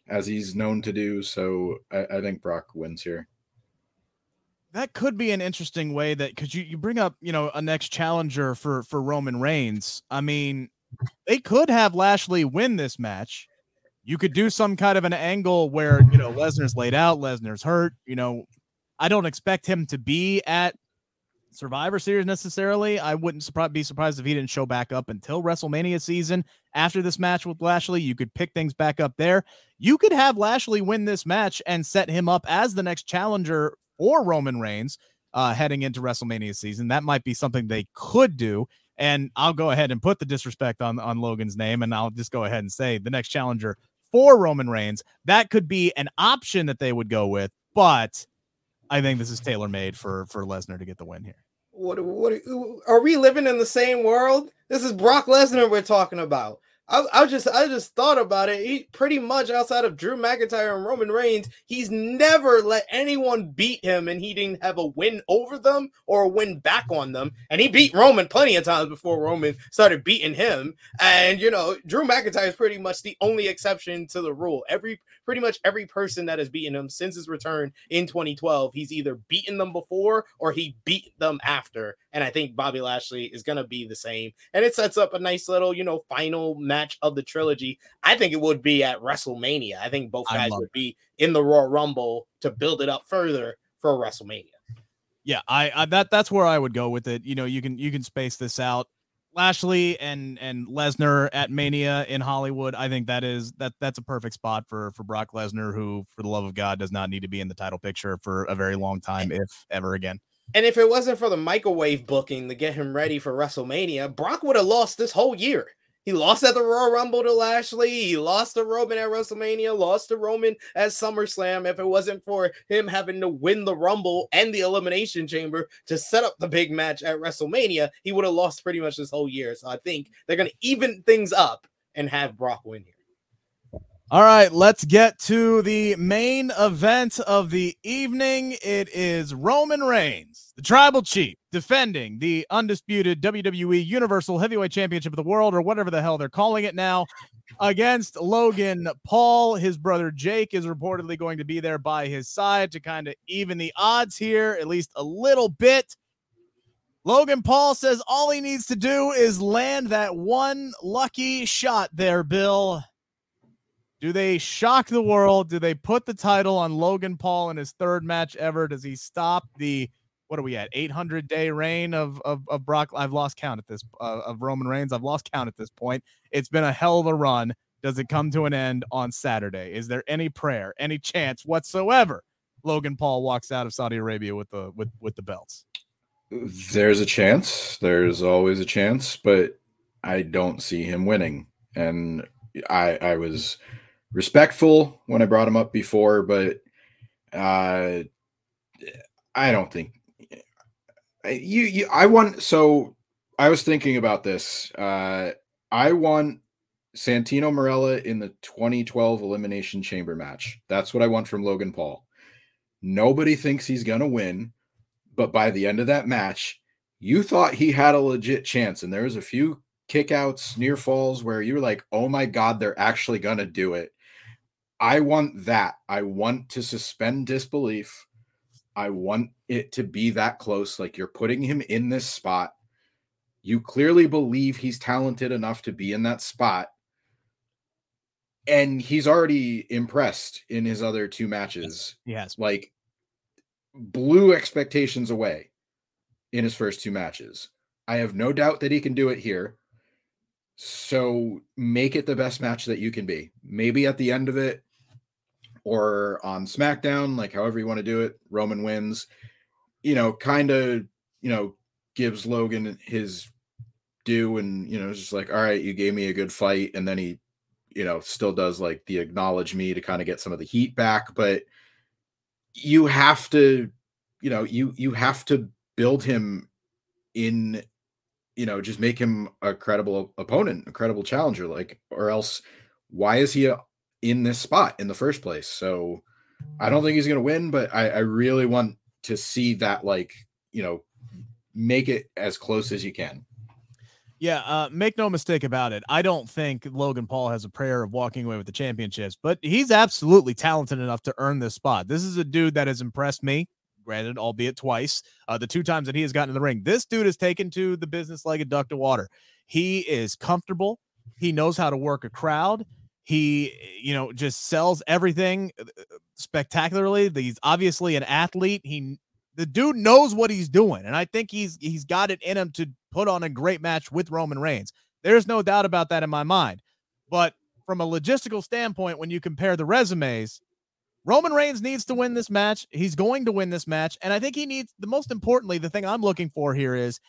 as he's known to do. So I, I think Brock wins here. That could be an interesting way that because you, you bring up, you know, a next challenger for for Roman Reigns. I mean, they could have Lashley win this match you could do some kind of an angle where you know Lesnar's laid out, Lesnar's hurt. You know, I don't expect him to be at Survivor Series necessarily. I wouldn't be surprised if he didn't show back up until WrestleMania season. After this match with Lashley, you could pick things back up there. You could have Lashley win this match and set him up as the next challenger for Roman Reigns uh, heading into WrestleMania season. That might be something they could do. And I'll go ahead and put the disrespect on on Logan's name, and I'll just go ahead and say the next challenger for Roman Reigns. That could be an option that they would go with, but I think this is tailor made for for Lesnar to get the win here. What what are we living in the same world? This is Brock Lesnar we're talking about. I, I just I just thought about it. He pretty much outside of Drew McIntyre and Roman Reigns, he's never let anyone beat him, and he didn't have a win over them or a win back on them. And he beat Roman plenty of times before Roman started beating him. And you know, Drew McIntyre is pretty much the only exception to the rule. Every pretty much every person that has beaten him since his return in 2012, he's either beaten them before or he beat them after. And I think Bobby Lashley is gonna be the same. And it sets up a nice little, you know, final match of the trilogy. I think it would be at WrestleMania. I think both guys would be in the Royal Rumble to build it up further for WrestleMania. Yeah, I, I that that's where I would go with it. You know, you can you can space this out. Lashley and and Lesnar at Mania in Hollywood. I think that is that that's a perfect spot for for Brock Lesnar, who, for the love of God, does not need to be in the title picture for a very long time, if ever again. And if it wasn't for the microwave booking to get him ready for WrestleMania, Brock would have lost this whole year. He lost at the Royal Rumble to Lashley. He lost to Roman at WrestleMania, lost to Roman at SummerSlam. If it wasn't for him having to win the Rumble and the Elimination Chamber to set up the big match at WrestleMania, he would have lost pretty much this whole year. So I think they're going to even things up and have Brock win here. All right, let's get to the main event of the evening. It is Roman Reigns, the tribal chief, defending the undisputed WWE Universal Heavyweight Championship of the World, or whatever the hell they're calling it now, against Logan Paul. His brother Jake is reportedly going to be there by his side to kind of even the odds here, at least a little bit. Logan Paul says all he needs to do is land that one lucky shot there, Bill do they shock the world? Do they put the title on Logan Paul in his third match ever? Does he stop the what are we at 800 day reign of, of of Brock? I've lost count at this uh, of Roman Reigns. I've lost count at this point. It's been a hell of a run. Does it come to an end on Saturday? Is there any prayer, any chance whatsoever? Logan Paul walks out of Saudi Arabia with the with with the belts. There's a chance. There's always a chance, but I don't see him winning. And I I was respectful when I brought him up before, but uh, I don't think you, you. I want so. I was thinking about this. Uh, I want Santino Marella in the 2012 Elimination Chamber match. That's what I want from Logan Paul. Nobody thinks he's gonna win, but by the end of that match, you thought he had a legit chance, and there was a few kickouts, near falls where you were like, "Oh my god, they're actually gonna do it." I want that. I want to suspend disbelief. I want it to be that close. Like you're putting him in this spot. You clearly believe he's talented enough to be in that spot. And he's already impressed in his other two matches. Yes. Like blew expectations away in his first two matches. I have no doubt that he can do it here. So make it the best match that you can be. Maybe at the end of it, or on SmackDown, like however you want to do it, Roman wins, you know, kind of, you know, gives Logan his due and, you know, just like, all right, you gave me a good fight. And then he, you know, still does like the acknowledge me to kind of get some of the heat back. But you have to, you know, you, you have to build him in, you know, just make him a credible opponent, a credible challenger, like, or else why is he in this spot in the first place. So I don't think he's going to win, but I, I really want to see that, like, you know, make it as close as you can. Yeah, uh, make no mistake about it. I don't think Logan Paul has a prayer of walking away with the championships, but he's absolutely talented enough to earn this spot. This is a dude that has impressed me, granted, albeit twice. Uh, the two times that he has gotten in the ring, this dude is taken to the business like a duck to water. He is comfortable. He knows how to work a crowd. He, you know, just sells everything uh, uh, spectacularly. He's obviously an athlete. He the dude knows what he's doing, and I think he's he's got it in him to put on a great match with Roman Reigns. There's no doubt about that in my mind. But from a logistical standpoint, when you compare the resumes, Roman Reigns needs to win this match. He's going to win this match, and I think he needs the most importantly, the thing I'm looking for here is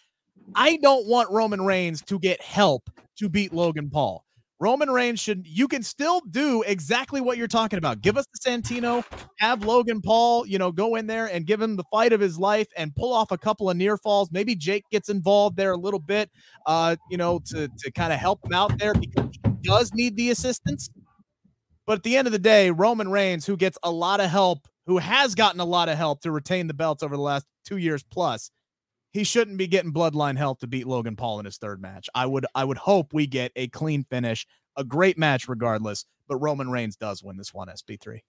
I don't want Roman Reigns to get help to beat Logan Paul. Roman Reigns should you can still do exactly what you're talking about. Give us the Santino, have Logan Paul, you know, go in there and give him the fight of his life and pull off a couple of near falls. Maybe Jake gets involved there a little bit, uh, you know, to to kind of help him out there because he does need the assistance. But at the end of the day, Roman Reigns, who gets a lot of help, who has gotten a lot of help to retain the belts over the last two years plus, he shouldn't be getting bloodline help to beat Logan Paul in his third match. I would I would hope we get a clean finish, a great match regardless, but Roman Reigns does win this one SP3.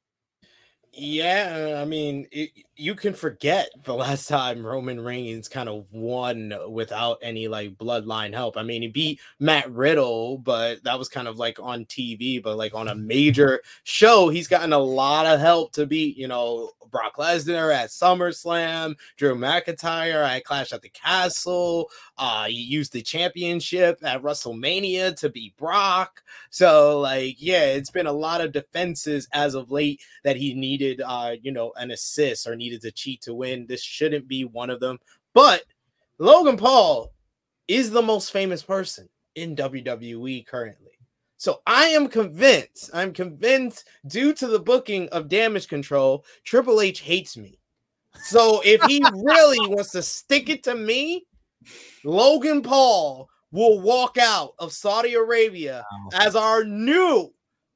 Yeah, I mean, it, you can forget the last time Roman Reigns kind of won without any like bloodline help. I mean, he beat Matt Riddle, but that was kind of like on TV, but like on a major show, he's gotten a lot of help to beat, you know, Brock Lesnar at SummerSlam, Drew McIntyre at Clash at the Castle. Uh, he used the championship at WrestleMania to beat Brock. So, like, yeah, it's been a lot of defenses as of late that he needed, uh, you know, an assist or needed to cheat to win. This shouldn't be one of them. But Logan Paul is the most famous person in WWE currently. So I am convinced, I'm convinced due to the booking of Damage CTRL, Triple H hates me. So if he really wants to stick it to me, Logan Paul will walk out of Saudi Arabia as our new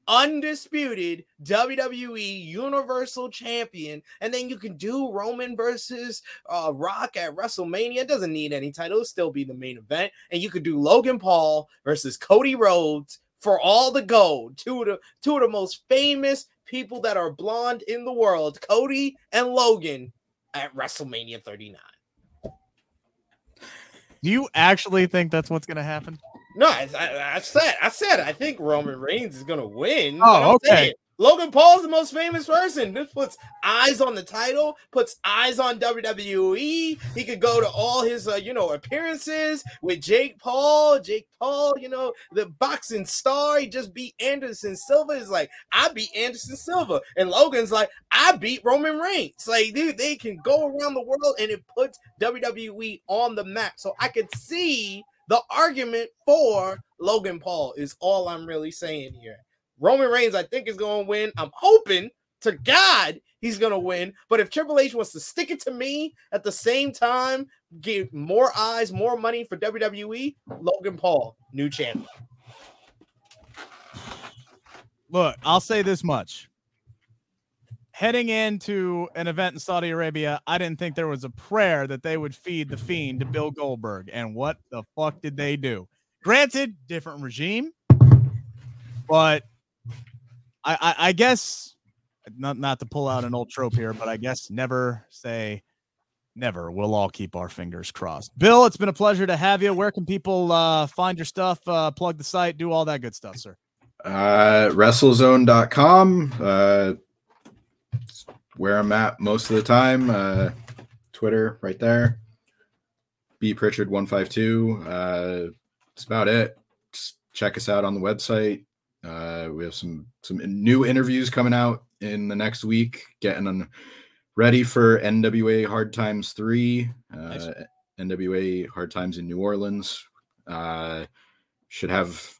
undisputed WWE Universal Champion, and then you can do Roman versus uh, Rock at WrestleMania. It doesn't need any title; It'll still be the main event, and you could do Logan Paul versus Cody Rhodes for all the gold. Two of the two of the most famous people that are blonde in the world, Cody and Logan, at WrestleMania 39. Do you actually think that's what's going to happen? No, I, I, I, said, I said, I think Roman Reigns is going to win. Oh, okay. Saying, Logan Paul's the most famous person. This puts eyes on the title, puts eyes on WWE. He could go to all his, uh, you know, appearances with Jake Paul. Jake Paul, you know, the boxing star. He just beat Anderson Silva. Is like, I beat Anderson Silva, and Logan's like, I beat Roman Reigns. Like, dude, they can go around the world, and it puts WWE on the map. So I could see the argument for Logan Paul. Is all I'm really saying here. Roman Reigns, I think, is going to win. I'm hoping to God he's going to win. But if Triple H wants to stick it to me at the same time, give more eyes, more money for WWE, Logan Paul, new champion. Look, I'll say this much. Heading into an event in Saudi Arabia, I didn't think there was a prayer that they would feed the fiend to Bill Goldberg. And what the fuck did they do? Granted, different regime, but I, I, I guess not not to pull out an old trope here, but I guess never say never. We'll all keep our fingers crossed. Bill, it's been a pleasure to have you. Where can people uh, find your stuff, uh, plug the site, do all that good stuff, sir? Uh, WrestleZone.com. Uh, where I'm at most of the time. Uh, Twitter, right there. B Pritchard one five two. Uh, that's about it. Just check us out on the website. Uh, we have some some new interviews coming out in the next week, getting them ready for NWA Hard Times three. Uh, nice. NWA Hard Times in New Orleans. Uh, should have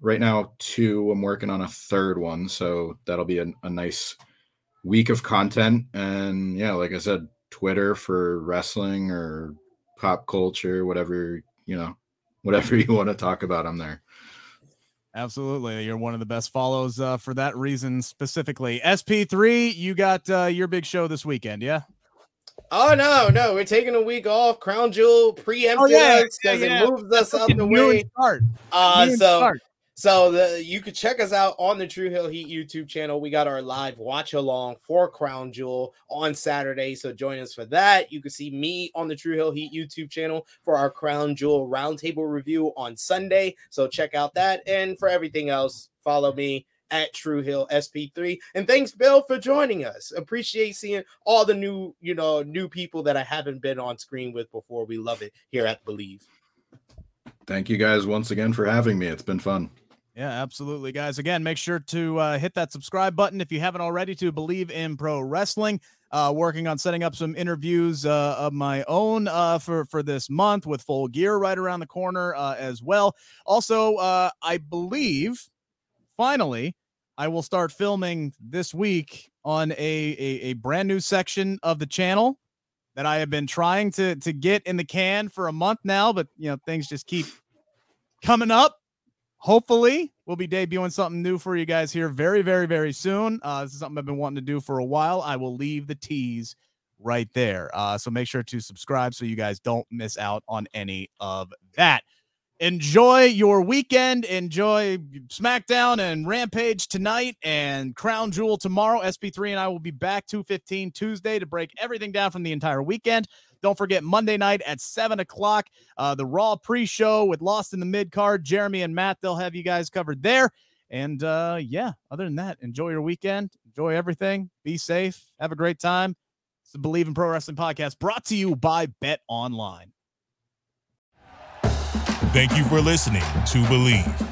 right now two. I'm working on a third one, so that'll be a, a nice week of content. And yeah, like I said, Twitter for wrestling or pop culture, whatever you know, whatever you want to talk about, I'm there. Absolutely. You're one of the best follows uh, for that reason specifically. SP3, you got uh, your big show this weekend, yeah? Oh no, no, we're taking a week off. Crown Jewel preempted oh, yeah, us because yeah, yeah. it moves us out the way. Start. Uh, so start. So the you could check us out on the True Hill Heat YouTube channel. We got our live watch along for Crown Jewel on Saturday. So join us for that. You can see me on the True Hill Heat YouTube channel for our Crown Jewel roundtable review on Sunday. So check out that. And for everything else, follow me at True Hill SP3. And thanks, Bill, for joining us. Appreciate seeing all the new, you know, new people that I haven't been on screen with before. We love it here at Bleav. Thank you guys once again for having me. It's been fun. Yeah, absolutely, guys. Again, make sure to uh, hit that subscribe button if you haven't already to Bleav in pro wrestling. Uh, working on setting up some interviews uh, of my own uh, for for this month with full gear right around the corner uh, as well. Also, uh, I believe finally I will start filming this week on a, a a brand new section of the channel that I have been trying to to get in the can for a month now, but you know things just keep coming up hopefully we'll be debuting something new for you guys here very, very, very soon. Uh, this is something I've been wanting to do for a while. I will leave the tease right there. Uh, so make sure to subscribe so you guys don't miss out on any of that enjoy your weekend. Enjoy SmackDown and Rampage tonight and Crown Jewel tomorrow. SP3 and I will be back 215 Tuesday to break everything down from the entire weekend. Don't forget Monday night at 7 o'clock, uh, the Raw pre show with Lost in the Mid card. Jeremy and Matt, they'll have you guys covered there. And uh, yeah, other than that, enjoy your weekend. Enjoy everything. Be safe. Have a great time. It's the Bleav in Pro Wrestling podcast brought to you by Bet Online. Thank you for listening to Bleav.